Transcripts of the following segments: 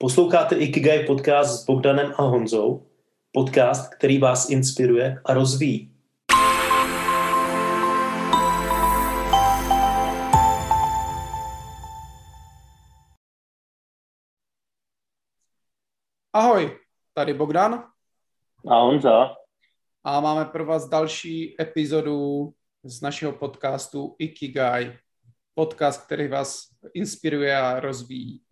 Posloucháte Ikigai podcast s Bogdanem a Honzou, podcast, který vás inspiruje a rozvíjí. Ahoj, tady Bogdan. A Honza. A máme pro vás další epizodu z našeho podcastu Ikigai. Podcast, který vás inspiruje a rozvíjí.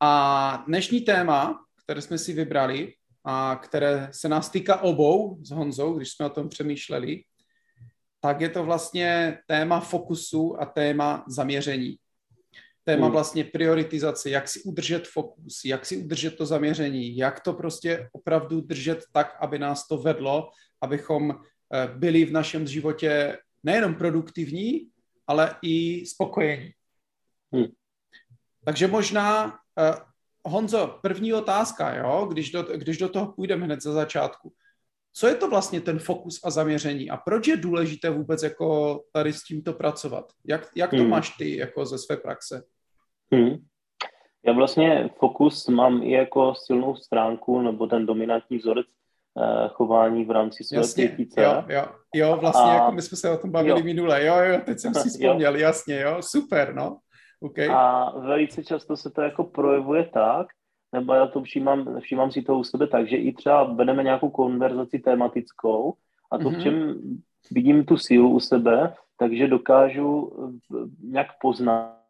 A dnešní téma, které jsme si vybrali, a které se nás týká obou s Honzou, když jsme o tom přemýšleli, tak je to vlastně téma fokusu a téma zaměření. Téma vlastně prioritizace, jak si udržet fokus, jak si udržet to zaměření, jak to prostě opravdu držet tak, aby nás to vedlo, abychom eh, byli v našem životě nejenom produktivní, ale i spokojení. Hmm. Takže možná, Honzo, první otázka, jo, když do, když do toho půjdeme hned za začátku. Co je to vlastně ten fokus a zaměření a proč je důležité vůbec jako tady s tímto pracovat? Jak, jak to hmm. máš ty jako ze své praxe? Hmm. Já vlastně fokus mám i jako silnou stránku nebo ten dominantní vzorec uh, chování v rámci své jasně, pětice. Jo, jo, jo, vlastně a, jako my jsme se o tom bavili jo. minule, jo, jo, teď jsem si vzpomněl, jo. jasně, jo, super, no. Okay. A velice často se to jako projevuje tak, nebo já to všímám, všímám si to u sebe tak, že i třeba vedeme nějakou konverzaci tematickou a to, mm-hmm. v mhm. čem vidím tu sílu u sebe, takže dokážu nějak poznat,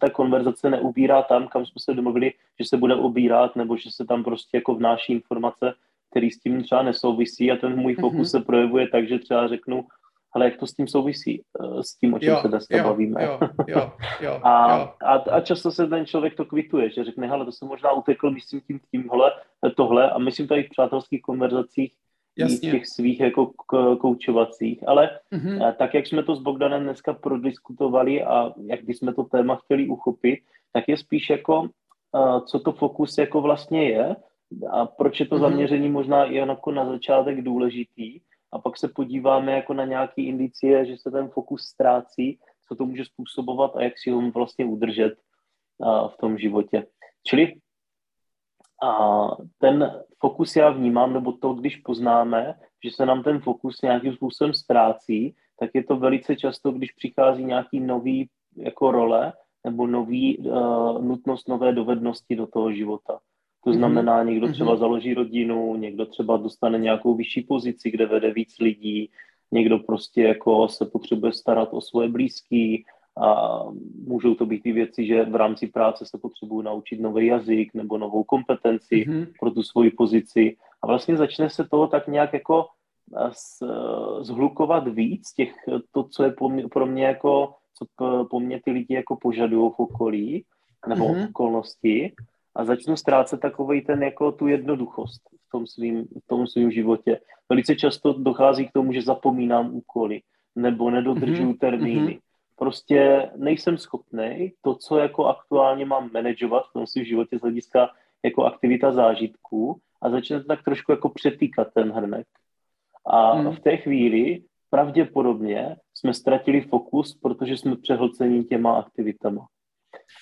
ta konverzace neubírá tam, kam jsme se domluvili, že se bude obírat, nebo že se tam prostě jako vnáší informace, který s tím třeba nesouvisí a ten můj fokus mm-hmm. se projevuje tak, že třeba řeknu, ale jak to s tím souvisí, eh, s tím, o čem jo, se dneska jo, bavíme. Jo, jo, jo, a, jo. A, a často se ten člověk to kvituje, že řekne, hele, to jsem možná utekl, myslím tím, tímhle, tohle a myslím tady v přátelských konverzacích Jasně. těch svých jako koučovacích, ale mm-hmm. tak, jak jsme to s Bogdanem dneska prodiskutovali a jak bychom to téma chtěli uchopit, tak je spíš jako, eh, co to fokus jako vlastně je a proč je to mm-hmm. zaměření možná i jako na začátek důležitý, a pak se podíváme jako na nějaké indicie, že se ten fokus ztrácí, co to může způsobovat a jak si ho vlastně udržet v tom životě. Čili a ten fokus já vnímám, nebo to, když poznáme, že se nám ten fokus nějakým způsobem ztrácí, tak je to velice často, když přichází nějaký nový jako role nebo nový uh, nutnost nové dovednosti do toho života. To mhm. znamená, někdo mhm. třeba založí rodinu, někdo třeba dostane nějakou vyšší pozici, kde vede víc lidí, někdo prostě jako se potřebuje starat o svoje blízký a můžou to být i věci, že v rámci práce se potřebují naučit nový jazyk nebo novou kompetenci mm-hmm. pro tu svoji pozici a vlastně začne se toho tak nějak jako zhlukovat víc těch, to, co je po mě, pro mě jako, co po mně ty lidi jako požadují v okolí nebo mm-hmm. okolnosti a začnu ztrácet takový ten jako tu jednoduchost v tom svým, v tom svým životě. Velice často dochází k tomu, že zapomínám úkoly nebo nedodržuju mm-hmm. termíny. Prostě nejsem schopný to, co jako aktuálně mám manažovat v tom svém životě z hlediska jako aktivita zážitků a začne to tak trošku jako přetýkat ten hrnek. A mm. v té chvíli pravděpodobně jsme ztratili fokus, protože jsme přehlceni těma aktivitama.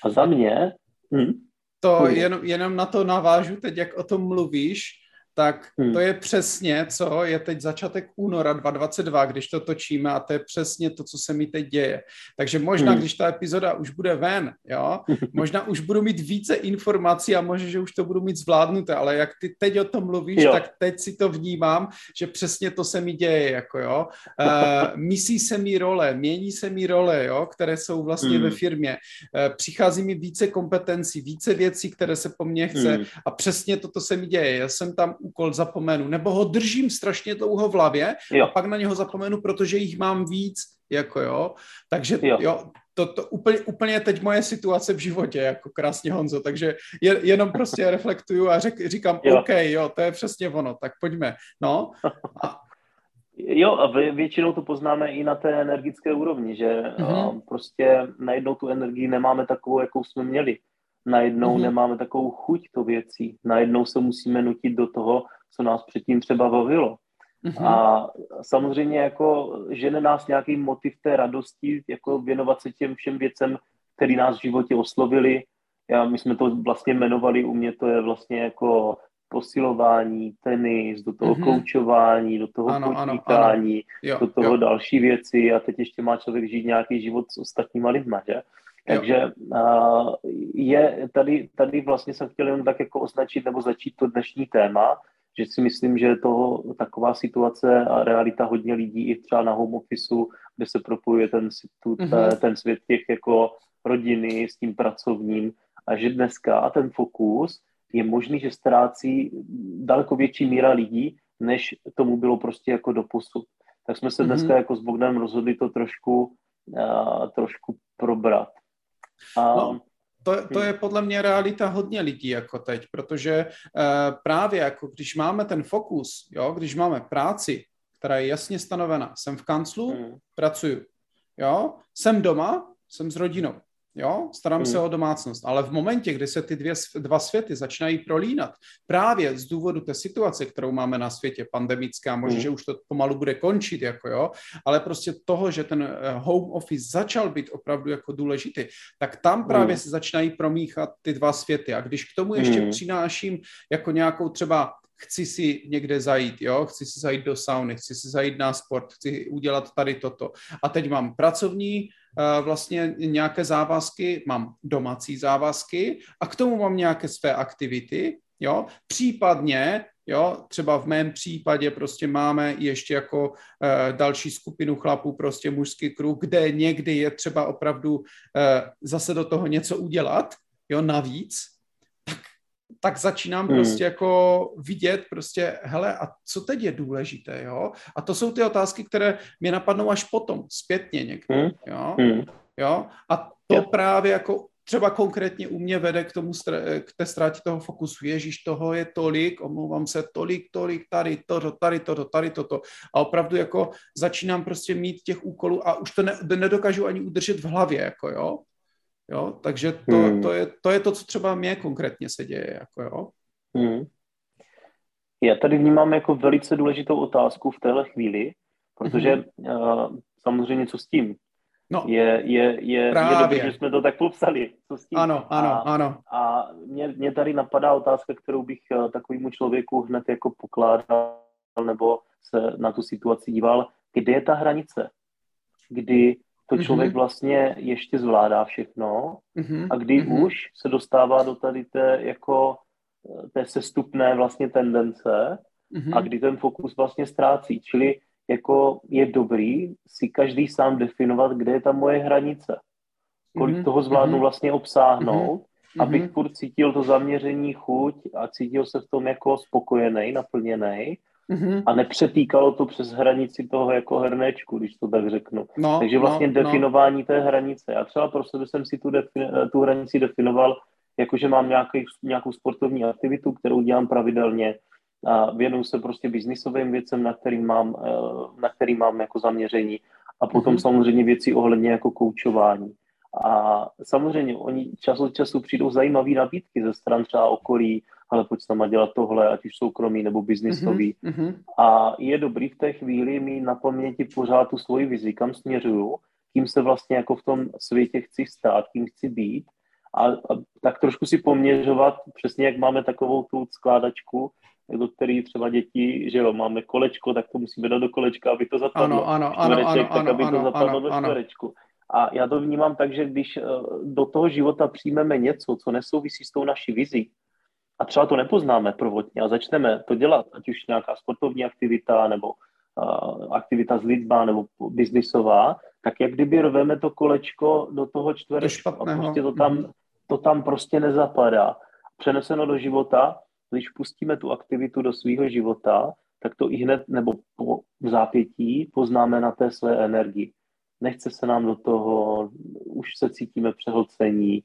A za mě, hm, to jenom, jenom na to navážu teď, jak o tom mluvíš, tak hmm. to je přesně, co je teď začátek února 2022, když to točíme a to je přesně to, co se mi teď děje. Takže možná, hmm. když ta epizoda už bude ven, jo, možná už budu mít více informací a možná, že už to budu mít zvládnuté, ale jak ty teď o tom mluvíš, jo. tak teď si to vnímám, že přesně to se mi děje, jako jo. Uh, myslí se mi role, mění se mi role, jo, které jsou vlastně hmm. ve firmě. Uh, přichází mi více kompetencí, více věcí, které se po mně chce hmm. a přesně toto se mi děje. Já jsem tam úkol zapomenu, nebo ho držím strašně dlouho v hlavě jo. a pak na něho zapomenu, protože jich mám víc, jako jo. Takže jo, jo to, to úplně, úplně teď moje situace v životě, jako krásně Honzo, takže je, jenom prostě reflektuju a řek, říkám, jo. OK, jo, to je přesně ono, tak pojďme, no. A, Jo, a většinou to poznáme i na té energické úrovni, že mm-hmm. prostě najednou tu energii nemáme takovou, jakou jsme měli najednou mm-hmm. nemáme takovou chuť to věcí, najednou se musíme nutit do toho, co nás předtím třeba bavilo. Mm-hmm. A samozřejmě jako žene nás nějaký motiv té radosti, jako věnovat se těm všem věcem, který nás v životě oslovili, já, my jsme to vlastně jmenovali, u mě to je vlastně jako posilování, tenis, do toho mm-hmm. koučování, do toho ano, podnikání, ano, ano. do toho jo. další věci a teď ještě má člověk žít nějaký život s ostatníma lidma, že? Takže uh, je tady, tady vlastně jsem chtěl jen tak jako označit nebo začít to dnešní téma, že si myslím, že je to taková situace a realita hodně lidí i třeba na home officeu, kde se propojuje ten, tu, mm-hmm. ten svět těch jako rodiny s tím pracovním a že dneska ten fokus je možný, že ztrácí daleko větší míra lidí, než tomu bylo prostě jako do posud. Tak jsme se mm-hmm. dneska jako s Bogdanem rozhodli to trošku, uh, trošku probrat. A, no, to, to je podle mě realita hodně lidí jako teď, protože uh, právě jako když máme ten fokus, jo, když máme práci, která je jasně stanovena, jsem v kanclu, hmm. pracuju, jo, jsem doma, jsem s rodinou, Jo, starám hmm. se o domácnost, ale v momentě, kdy se ty dvě, dva světy začínají prolínat, právě z důvodu té situace, kterou máme na světě, pandemická, možná, hmm. že už to pomalu bude končit, jako jo, ale prostě toho, že ten eh, home office začal být opravdu jako důležitý, tak tam právě hmm. se začínají promíchat ty dva světy. A když k tomu ještě hmm. přináším jako nějakou třeba chci si někde zajít, jo, chci si zajít do sauny, chci si zajít na sport, chci udělat tady toto. A teď mám pracovní vlastně nějaké závazky, mám domácí závazky a k tomu mám nějaké své aktivity, jo, případně Jo, třeba v mém případě prostě máme ještě jako uh, další skupinu chlapů, prostě mužský kruh, kde někdy je třeba opravdu uh, zase do toho něco udělat, jo, navíc, tak začínám hmm. prostě jako vidět prostě, hele, a co teď je důležité, jo? A to jsou ty otázky, které mě napadnou až potom, zpětně někdy, hmm. jo? Hmm. Jo? A to yeah. právě jako třeba konkrétně u mě vede k tomu, k té ztrátě toho fokusu. Ježíš, toho je tolik, omlouvám se, tolik, tolik, tady toto, tady toto, tady toto. A opravdu jako začínám prostě mít těch úkolů a už to ne, nedokážu ani udržet v hlavě, jako jo. Jo? Takže to, hmm. to, je, to je to, co třeba mě konkrétně se děje. Jako, jo? Hmm. Já tady vnímám jako velice důležitou otázku v téhle chvíli, protože hmm. uh, samozřejmě co s tím? No, je, je, je, právě. je dobré, že jsme to tak popsali. Co s tím? Ano, ano, a, ano. A mě, mě tady napadá otázka, kterou bych uh, takovému člověku hned jako pokládal nebo se na tu situaci díval. Kde je ta hranice? Kdy to člověk mm-hmm. vlastně ještě zvládá všechno mm-hmm. a kdy mm-hmm. už se dostává do tady té jako eh, té sestupné vlastně tendence mm-hmm. a kdy ten fokus vlastně ztrácí. Čili jako je dobrý si každý sám definovat, kde je ta moje hranice. Kolik mm-hmm. toho zvládnu mm-hmm. vlastně obsáhnout, mm-hmm. abych furt cítil to zaměření, chuť a cítil se v tom jako spokojený, naplněný Mm-hmm. A nepřetýkalo to přes hranici toho jako hrnečku, když to tak řeknu. No, Takže vlastně no, no. definování no. té hranice. Já třeba pro sebe jsem si tu, defin, tu hranici definoval, jakože mám nějaký, nějakou sportovní aktivitu, kterou dělám pravidelně a věnuju se prostě biznisovým věcem, na který mám, eh, na který mám jako zaměření. A potom mm-hmm. samozřejmě věci ohledně jako koučování. A samozřejmě oni čas od času přijdou zajímavé nabídky ze stran třeba okolí, ale pojď s náma dělat tohle, ať už soukromý nebo biznisový. Mm-hmm. A je dobrý v té chvíli mít na paměti pořád tu svoji vizi, kam směřuju, kým se vlastně jako v tom světě chci stát, kým chci být a, a tak trošku si poměřovat, přesně jak máme takovou tu skládačku, do který třeba děti, že jo, máme kolečko, tak to musíme dát do kolečka, aby to zapadlo. Ano, ano, ano, ano, tak aby ano, to zapadlo ano, do čtverečku. A já to vnímám tak, že když eh, do toho života přijmeme něco, co nesouvisí s tou naší vizí, a třeba to nepoznáme prvotně a začneme to dělat, ať už nějaká sportovní aktivita nebo uh, aktivita s lidma nebo biznisová, tak jak kdyby rveme to kolečko do toho čtverečku a prostě to tam, mhm. to tam prostě nezapadá. Přeneseno do života, když pustíme tu aktivitu do svého života, tak to i hned nebo po zápětí poznáme na té své energii. Nechce se nám do toho, už se cítíme přehlcení,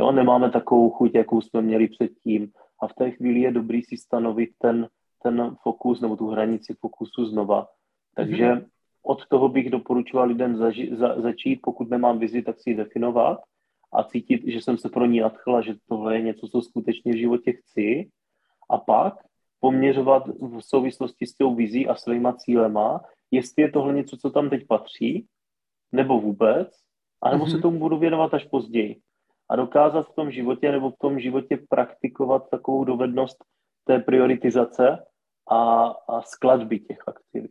jo, nemáme takovou chuť, jakou jsme měli předtím a v té chvíli je dobrý si stanovit ten, ten fokus nebo tu hranici fokusu znova. Takže mm-hmm. od toho bych doporučoval lidem zaži, za, začít, pokud nemám vizi, tak si ji definovat a cítit, že jsem se pro ní nadchla, že tohle je něco, co skutečně v životě chci a pak poměřovat v souvislosti s tou vizí a svýma cílema, jestli je tohle něco, co tam teď patří, nebo vůbec, anebo mm-hmm. se mhm. tomu budu věnovat až později. A dokázat v tom životě nebo v tom životě praktikovat takovou dovednost té prioritizace a, a skladby těch aktivit.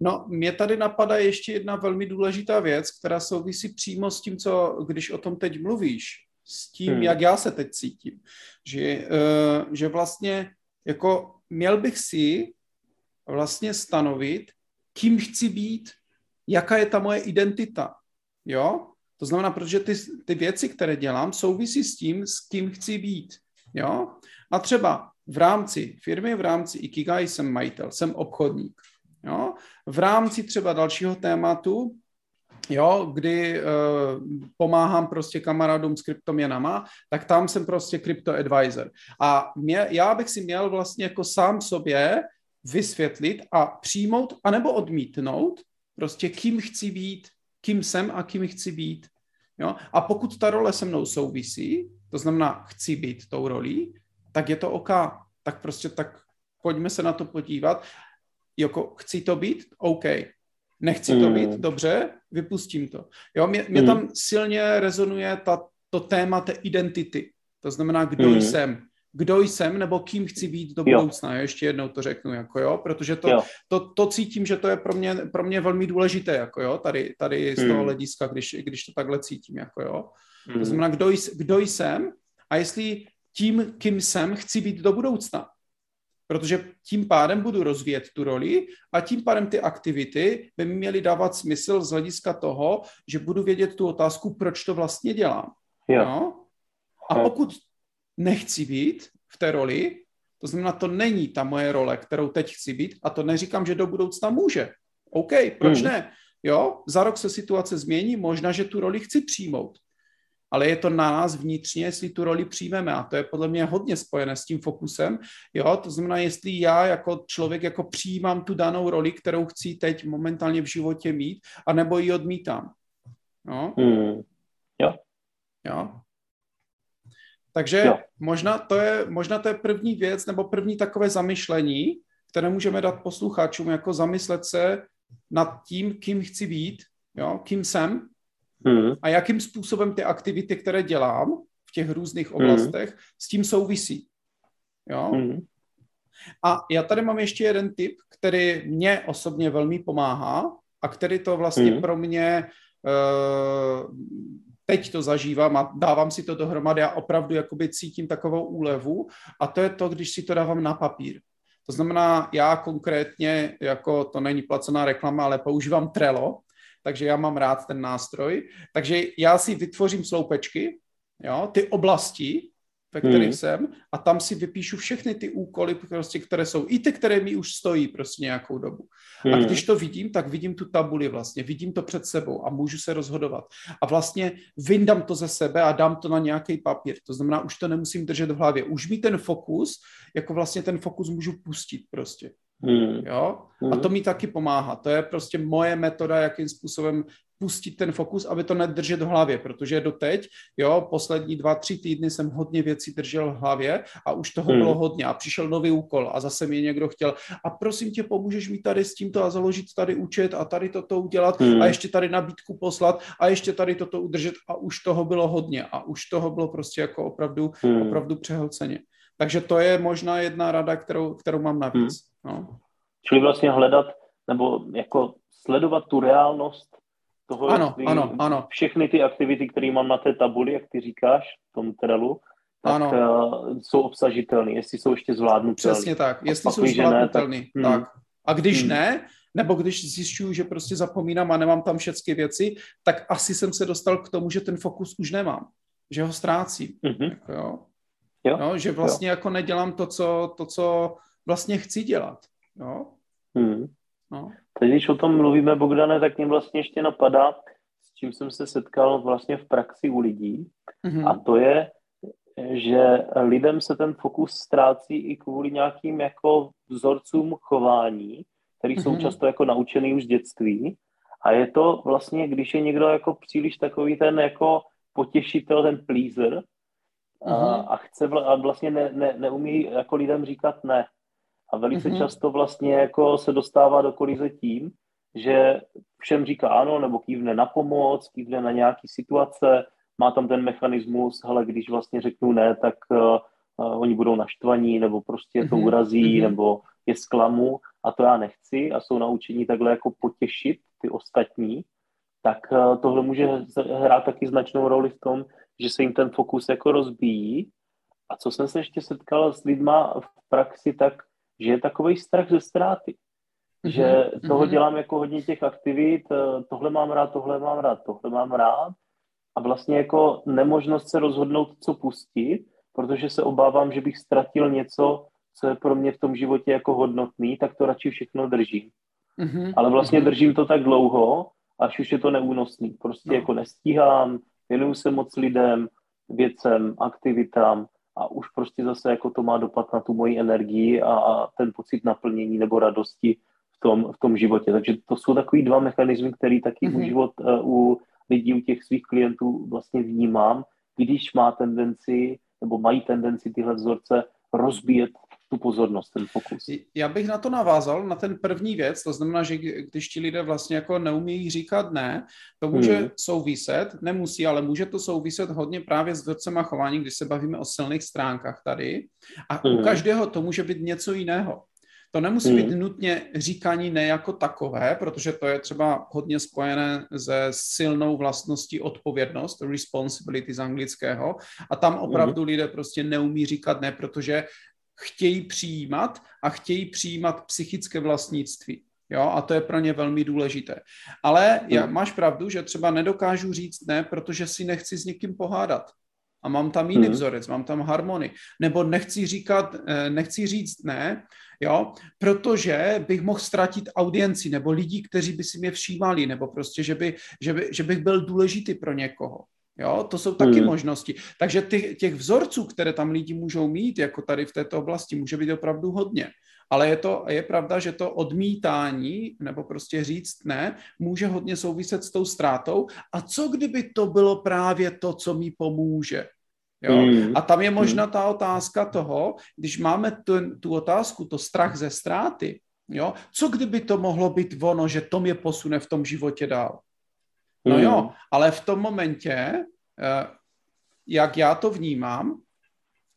No, mě tady napadá ještě jedna velmi důležitá věc, která souvisí přímo s tím, co, když o tom teď mluvíš, s tím, hmm. jak já se teď cítím. Že, uh, že vlastně jako měl bych si vlastně stanovit, kým chci být, jaká je ta moje identita. Jo? To znamená, protože ty, ty věci, které dělám, souvisí s tím, s kým chci být. Jo? A třeba v rámci firmy, v rámci Ikigai jsem majitel, jsem obchodník. Jo? V rámci třeba dalšího tématu, jo, kdy uh, pomáhám prostě kamarádům s kryptoměnama, tak tam jsem prostě crypto advisor. A mě, já bych si měl vlastně jako sám sobě vysvětlit a přijmout, anebo odmítnout, prostě kým chci být, kým jsem a kým chci být. Jo? A pokud ta role se mnou souvisí, to znamená, chci být tou rolí, tak je to OK. Tak prostě tak pojďme se na to podívat. Jako chci to být? OK. Nechci to být? Mm. Dobře, vypustím to. Jo, mě, mě mm. tam silně rezonuje ta, to téma té identity. To znamená, kdo mm. jsem kdo jsem nebo kým chci být do budoucna. Jo. Ještě jednou to řeknu, jako jo, protože to, to, to cítím, že to je pro mě, pro mě velmi důležité, jako jo, tady, tady z toho hmm. hlediska, když, když to takhle cítím, jako jo. Hmm. To znamená, kdo, kdo jsem a jestli tím, kým jsem, chci být do budoucna. Protože tím pádem budu rozvíjet tu roli a tím pádem ty aktivity by mi měly dávat smysl z hlediska toho, že budu vědět tu otázku, proč to vlastně dělám. Jo. No? A pokud nechci být v té roli, to znamená, to není ta moje role, kterou teď chci být a to neříkám, že do budoucna může. OK, proč mm. ne? Jo, za rok se situace změní, možná, že tu roli chci přijmout. Ale je to na nás vnitřně, jestli tu roli přijmeme a to je podle mě hodně spojené s tím fokusem. Jo, to znamená, jestli já jako člověk jako přijímám tu danou roli, kterou chci teď momentálně v životě mít, anebo ji odmítám. Jo? Mm. Jo. Jo. Takže jo. možná to, je, možná to je první věc nebo první takové zamyšlení, které můžeme dát posluchačům, jako zamyslet se nad tím, kým chci být, jo, kým jsem hmm. a jakým způsobem ty aktivity, které dělám v těch různých hmm. oblastech, hmm. s tím souvisí. Jo? Hmm. A já tady mám ještě jeden tip, který mě osobně velmi pomáhá a který to vlastně hmm. pro mě uh, teď to zažívám a dávám si to dohromady a opravdu jakoby cítím takovou úlevu a to je to, když si to dávám na papír. To znamená, já konkrétně, jako to není placená reklama, ale používám Trello, takže já mám rád ten nástroj. Takže já si vytvořím sloupečky, jo, ty oblasti, ve kterých hmm. jsem, a tam si vypíšu všechny ty úkoly, prostě, které jsou, i ty, které mi už stojí prostě nějakou dobu. Hmm. A když to vidím, tak vidím tu tabuli vlastně, vidím to před sebou a můžu se rozhodovat. A vlastně vyndám to ze sebe a dám to na nějaký papír. To znamená, už to nemusím držet v hlavě. Už mi ten fokus, jako vlastně ten fokus můžu pustit prostě. Hmm. Jo? A to mi taky pomáhá. To je prostě moje metoda, jakým způsobem pustit ten fokus, aby to nedržet v hlavě, protože doteď, jo, poslední dva, tři týdny jsem hodně věcí držel v hlavě a už toho hmm. bylo hodně a přišel nový úkol a zase mě někdo chtěl a prosím tě, pomůžeš mi tady s tímto a založit tady účet a tady toto udělat hmm. a ještě tady nabídku poslat a ještě tady toto udržet a už toho bylo hodně a už toho bylo prostě jako opravdu, hmm. opravdu přehlceně. Takže to je možná jedna rada, kterou, kterou mám navíc. Hmm. No. Čili vlastně hledat nebo jako sledovat tu reálnost toho, ano, ano, ano. všechny ty aktivity, které mám na té tabuli, jak ty říkáš, v tom Trellu, tak ano. Uh, jsou obsažitelné, jestli jsou ještě zvládnutelné. Přesně tak, jestli jsou zvládnutelné. Tak, hmm. tak. A když hmm. ne, nebo když zjišťuju, že prostě zapomínám a nemám tam všechny věci, tak asi jsem se dostal k tomu, že ten fokus už nemám, že ho ztrácím. Mm-hmm. Jako jo. Jo? No, že vlastně jo. jako nedělám to co, to, co vlastně chci dělat. Jo? Hmm. No. Teď, když o tom mluvíme, Bogdane, tak mě vlastně ještě napadá, s čím jsem se setkal vlastně v praxi u lidí. Mm-hmm. A to je, že lidem se ten fokus ztrácí i kvůli nějakým jako vzorcům chování, který mm-hmm. jsou mhm. často jako naučený už z dětství. A je to vlastně, když je někdo jako příliš takový ten jako potěšitel, ten pleaser. A, mhm. a chce a vlastně ne, ne, neumí jako lidem říkat ne. A velice mm-hmm. často vlastně jako se dostává do kolize tím, že všem říká ano, nebo kývne na pomoc, kývne na nějaký situace, má tam ten mechanismus, ale když vlastně řeknu ne, tak uh, oni budou naštvaní, nebo prostě to mhm, urazí, mm-hmm. nebo je zklamu a to já nechci a jsou naučení takhle jako potěšit ty ostatní, tak uh, tohle může hrát taky značnou roli v tom, že se jim ten fokus jako rozbíjí. A co jsem se ještě setkal s lidma v praxi, tak že je takový strach ze ztráty. Mm-hmm. Že toho mm-hmm. dělám jako hodně těch aktivit, tohle mám rád, tohle mám rád, tohle mám rád a vlastně jako nemožnost se rozhodnout, co pustit, protože se obávám, že bych ztratil něco, co je pro mě v tom životě jako hodnotný, tak to radši všechno držím. Mm-hmm. Ale vlastně mm-hmm. držím to tak dlouho, až už je to neúnosný. Prostě no. jako nestíhám, věnuju se moc lidem, věcem, aktivitám a už prostě zase jako to má dopad na tu moji energii a, a ten pocit naplnění nebo radosti v tom, v tom životě. Takže to jsou takový dva mechanismy, který taky mm-hmm. u život uh, u lidí, u těch svých klientů vlastně vnímám, když má tendenci, nebo mají tendenci tyhle vzorce rozbíjet tu pozornost, ten fokus. Já bych na to navázal, na ten první věc, to znamená, že když ti lidé vlastně jako neumí říkat ne, to může hmm. souviset, nemusí, ale může to souviset hodně právě s vzorcem a chování, když se bavíme o silných stránkách tady. A hmm. u každého to může být něco jiného. To nemusí být hmm. nutně říkaní ne jako takové, protože to je třeba hodně spojené se silnou vlastností odpovědnost, responsibility z anglického, a tam hmm. opravdu lidé prostě neumí říkat ne, protože chtějí přijímat a chtějí přijímat psychické vlastnictví. Jo, a to je pro ně velmi důležité. Ale já, hmm. máš pravdu, že třeba nedokážu říct ne, protože si nechci s někým pohádat. A mám tam jiný vzorec, mám tam harmonii. Nebo nechci říkat, eh, nechci říct ne, jo, protože bych mohl ztratit audienci nebo lidí, kteří by si mě všímali, nebo prostě, že, by, že, by, že bych byl důležitý pro někoho. Jo, to jsou taky hmm. možnosti. Takže ty, těch vzorců, které tam lidi můžou mít, jako tady v této oblasti, může být opravdu hodně. Ale je, to, je pravda, že to odmítání, nebo prostě říct ne, může hodně souviset s tou ztrátou. A co kdyby to bylo právě to, co mi pomůže? Jo? Mm. A tam je možná ta otázka toho, když máme tu, tu otázku, to strach ze ztráty, jo? co kdyby to mohlo být ono, že to mě posune v tom životě dál? No mm. jo, ale v tom momentě, eh, jak já to vnímám,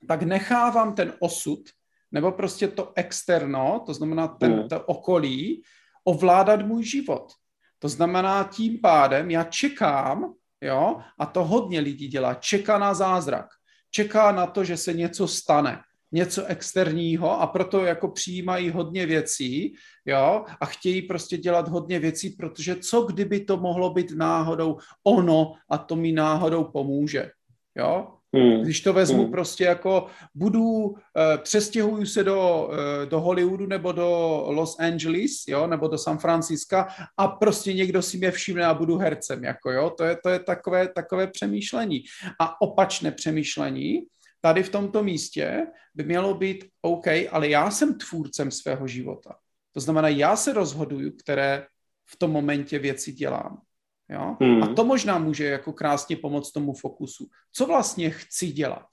tak nechávám ten osud, nebo prostě to externo, to znamená ten, mm. to okolí, ovládat můj život. To znamená, tím pádem já čekám, Jo? A to hodně lidí dělá. Čeká na zázrak. Čeká na to, že se něco stane něco externího a proto jako přijímají hodně věcí, jo, a chtějí prostě dělat hodně věcí, protože co kdyby to mohlo být náhodou ono a to mi náhodou pomůže, jo. Hmm. Když to vezmu hmm. prostě jako budu, eh, přestěhuju se do, eh, do Hollywoodu nebo do Los Angeles, jo, nebo do San Franciska a prostě někdo si mě všimne a budu hercem, jako jo, to je, to je takové, takové přemýšlení. A opačné přemýšlení, tady v tomto místě by mělo být OK, ale já jsem tvůrcem svého života. To znamená, já se rozhoduju, které v tom momentě věci dělám. Jo? Hmm. A to možná může jako krásně pomoct tomu fokusu. Co vlastně chci dělat?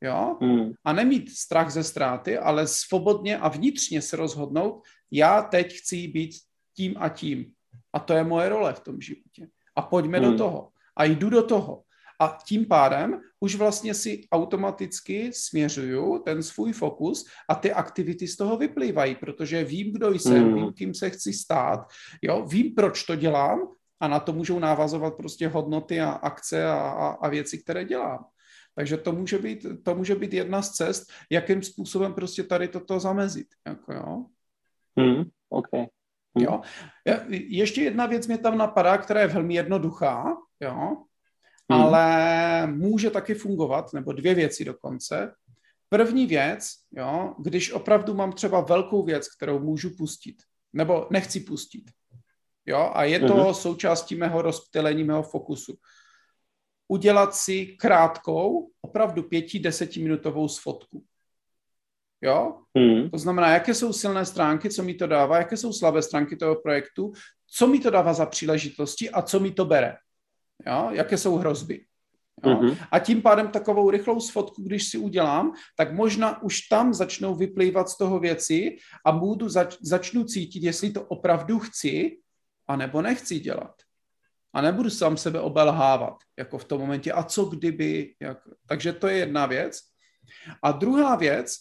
Jo? Hmm. A nemít strach ze ztráty, ale svobodně a vnitřně se rozhodnout, já teď chci být tím a tím. A to je moje role v tom životě. A pojďme hmm. do toho. A jdu do toho. A tím pádem už vlastně si automaticky směřuju ten svůj fokus a ty aktivity z toho vyplývají, protože vím, kdo jsem, hmm. vím, kým se chci stát, jo, vím, proč to dělám a na to můžou návazovat prostě hodnoty a akce a, a, a věci, které dělám. Takže to může, být, to může být jedna z cest, jakým způsobem prostě tady toto zamezit. Jako jo. Hmm, okay. Hmm. Jo. Ještě jedna věc mě tam napadá, která je velmi jednoduchá, jo, hmm. ale může taky fungovat, nebo dvě věci dokonce. První věc, jo, když opravdu mám třeba velkou věc, kterou můžu pustit, nebo nechci pustit, Jo? A je to uh-huh. součástí mého rozptylení, mého fokusu. Udělat si krátkou, opravdu pěti, desetiminutovou sfotku. Jo? Uh-huh. To znamená, jaké jsou silné stránky, co mi to dává, jaké jsou slabé stránky toho projektu, co mi to dává za příležitosti a co mi to bere. Jo? Jaké jsou hrozby. Jo? Uh-huh. A tím pádem takovou rychlou sfotku, když si udělám, tak možná už tam začnou vyplývat z toho věci a budu zač- začnu cítit, jestli to opravdu chci, anebo nechci dělat. a nebudu sám sebe obelhávat, jako v tom momentě, a co kdyby, jak... takže to je jedna věc. A druhá věc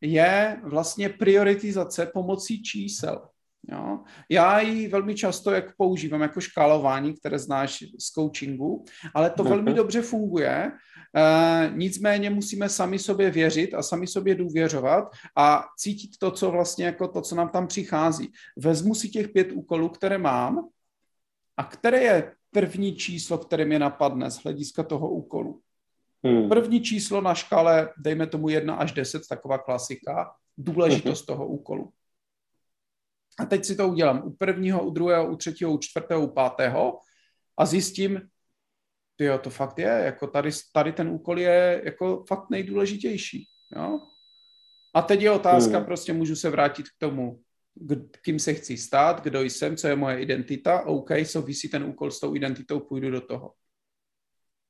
je vlastně prioritizace pomocí čísel. Jo? Já ji velmi často jak používám jako škálování, které znáš z coachingu, ale to velmi mhm. dobře funguje. E, nicméně musíme sami sobě věřit a sami sobě důvěřovat a cítit to, co vlastně jako to, co nám tam přichází. Vezmu si těch pět úkolů, které mám a které je první číslo, které mě napadne z hlediska toho úkolu. Hmm. První číslo na škále, dejme tomu 1 až 10, taková klasika, důležitost hmm. toho úkolu. A teď si to udělám u prvního, u druhého, u třetího, u čtvrtého, u pátého a zjistím, jo, to fakt je, jako tady, tady ten úkol je jako fakt nejdůležitější, jo. A teď je otázka, hmm. prostě můžu se vrátit k tomu, kým se chci stát, kdo jsem, co je moje identita, OK, souvisí ten úkol s tou identitou, půjdu do toho.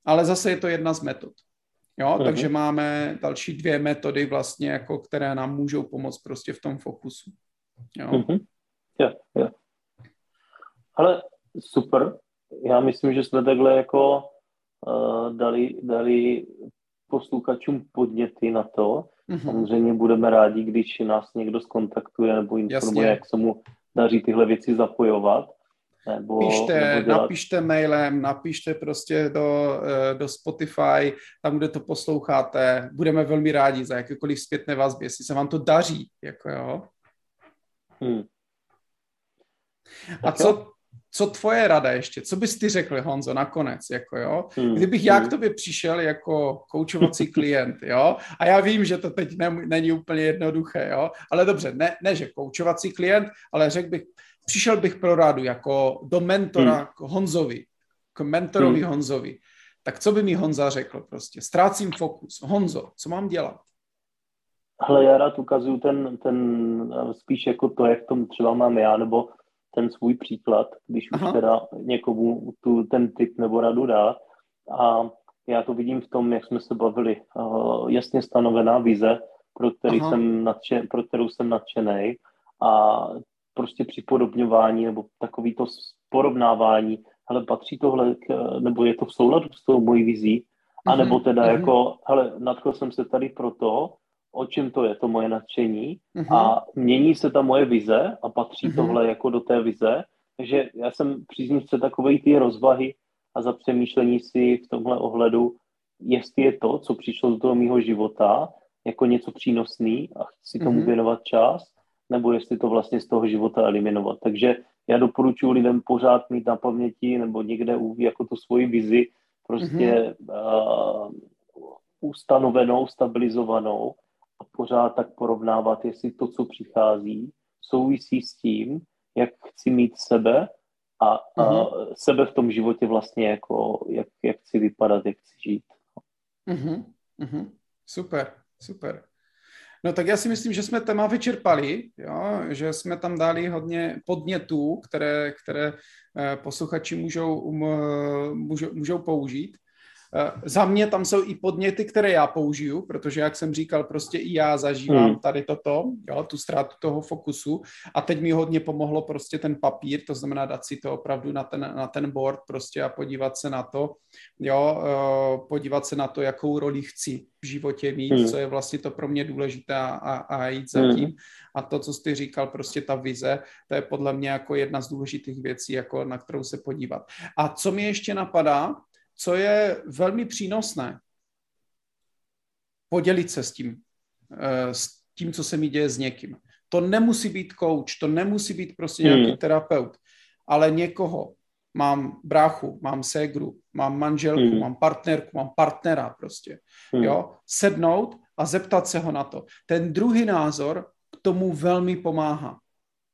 Ale zase je to jedna z metod. Jo, uh-huh. takže máme další dvě metody vlastně, jako, které nám můžou pomoct prostě v tom fokusu. Jo. Uh-huh. Jo, jo. Ale super. Já myslím, že jsme takhle jako uh, dali, dali posluchačům podněty na to. Mm-hmm. Samozřejmě budeme rádi, když nás někdo skontaktuje nebo informuje, Jasně. jak se mu daří tyhle věci zapojovat. Nebo, Píšte, nebo dělat... napište mailem, napište prostě do, eh, do Spotify, tam, kde to posloucháte. Budeme velmi rádi za jakékoliv zpětné vazby, jestli se vám to daří. Jako jo. Hmm. A co, co tvoje rada ještě? Co bys ty řekl, Honzo, nakonec? Jako, jo? Hmm. Kdybych já k hmm. tobě přišel jako koučovací klient, jo? A já vím, že to teď ne, není úplně jednoduché, jo? Ale dobře, ne, ne že koučovací klient, ale řekl bych, přišel bych pro radu jako do mentora hmm. k Honzovi, k mentorovi hmm. Honzovi. Tak co by mi Honza řekl prostě? Ztrácím fokus. Honzo, co mám dělat? Ale já rád ukazuju ten, ten spíš jako to, jak to třeba mám já, nebo ten svůj příklad, když Aha. už teda někomu tu, ten tip nebo radu dá. A já to vidím v tom, jak jsme se bavili. Uh, jasně stanovená vize, pro, který jsem nadšen, pro kterou jsem nadšený a prostě připodobňování nebo takový to porovnávání, ale patří tohle, k, nebo je to v souladu s tou mojí vizí, a nebo teda mm-hmm. jako, hele, nadchl jsem se tady proto, o čem to je, to moje nadšení uh-huh. a mění se ta moje vize a patří uh-huh. tohle jako do té vize. Takže já jsem příznivce takové ty rozvahy a za přemýšlení si v tomhle ohledu, jestli je to, co přišlo do toho mého života, jako něco přínosný a chci tomu uh-huh. věnovat čas, nebo jestli to vlastně z toho života eliminovat. Takže já doporučuji lidem pořád mít na paměti nebo někde jako tu svoji vizi prostě uh-huh. uh, ustanovenou, stabilizovanou pořád tak porovnávat, jestli to, co přichází, souvisí s tím, jak chci mít sebe a, a uh-huh. sebe v tom životě vlastně jako, jak, jak chci vypadat, jak chci žít. Uh-huh. Uh-huh. Super, super. No tak já si myslím, že jsme téma vyčerpali, jo? že jsme tam dali hodně podnětů, které, které eh, posluchači můžou, um, můžou, můžou použít. Eh, za mě tam jsou i podněty, které já použiju, protože, jak jsem říkal, prostě i já zažívám hmm. tady toto, jo, tu ztrátu toho fokusu a teď mi hodně pomohlo prostě ten papír, to znamená dát si to opravdu na ten, na ten board prostě a podívat se na to, jo, uh, podívat se na to, jakou roli chci v životě mít, hmm. co je vlastně to pro mě důležité a, a jít za hmm. tím. Hmm. A to, co jsi říkal, prostě ta vize, to je podle mě jako jedna z důležitých věcí, jako na kterou se podívat. A co mi ještě napadá, co je velmi přínosné, podělit se s tím, eh, s tím, co se mi děje s někým. To nemusí být coach, to nemusí být prostě nějaký hmm. terapeut, ale někoho. Mám bráchu, mám ségru, mám manželku, hmm. mám partnerku, mám partnera prostě. Hmm. Jo? Sednout a zeptat se ho na to. Ten druhý názor k tomu velmi pomáhá.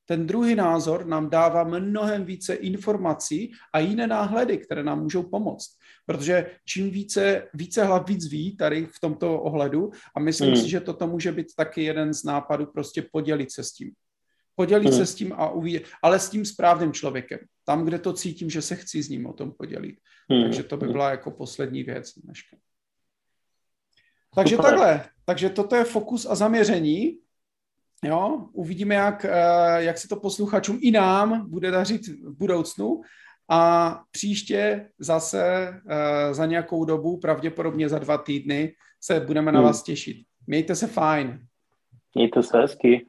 Ten druhý názor nám dává mnohem více informací a jiné náhledy, které nám můžou pomoct. Protože čím více, více hlav víc ví tady v tomto ohledu a myslím hmm. si, že toto může být taky jeden z nápadů, prostě podělit se s tím. Podělit hmm. se s tím a uvidět, ale s tím správným člověkem. Tam, kde to cítím, že se chci s ním o tom podělit. Hmm. Takže to by byla jako poslední věc dneška. Takže Super. takhle. Takže toto je fokus a zaměření. Jo, uvidíme, jak, eh, jak se to posluchačům i nám bude dařit v budoucnu. a příště zase uh, za nějakou dobu, pravděpodobně za dva týdny, se budeme na hmm. vás těšit. Mějte se fajn. Mějte se hezky.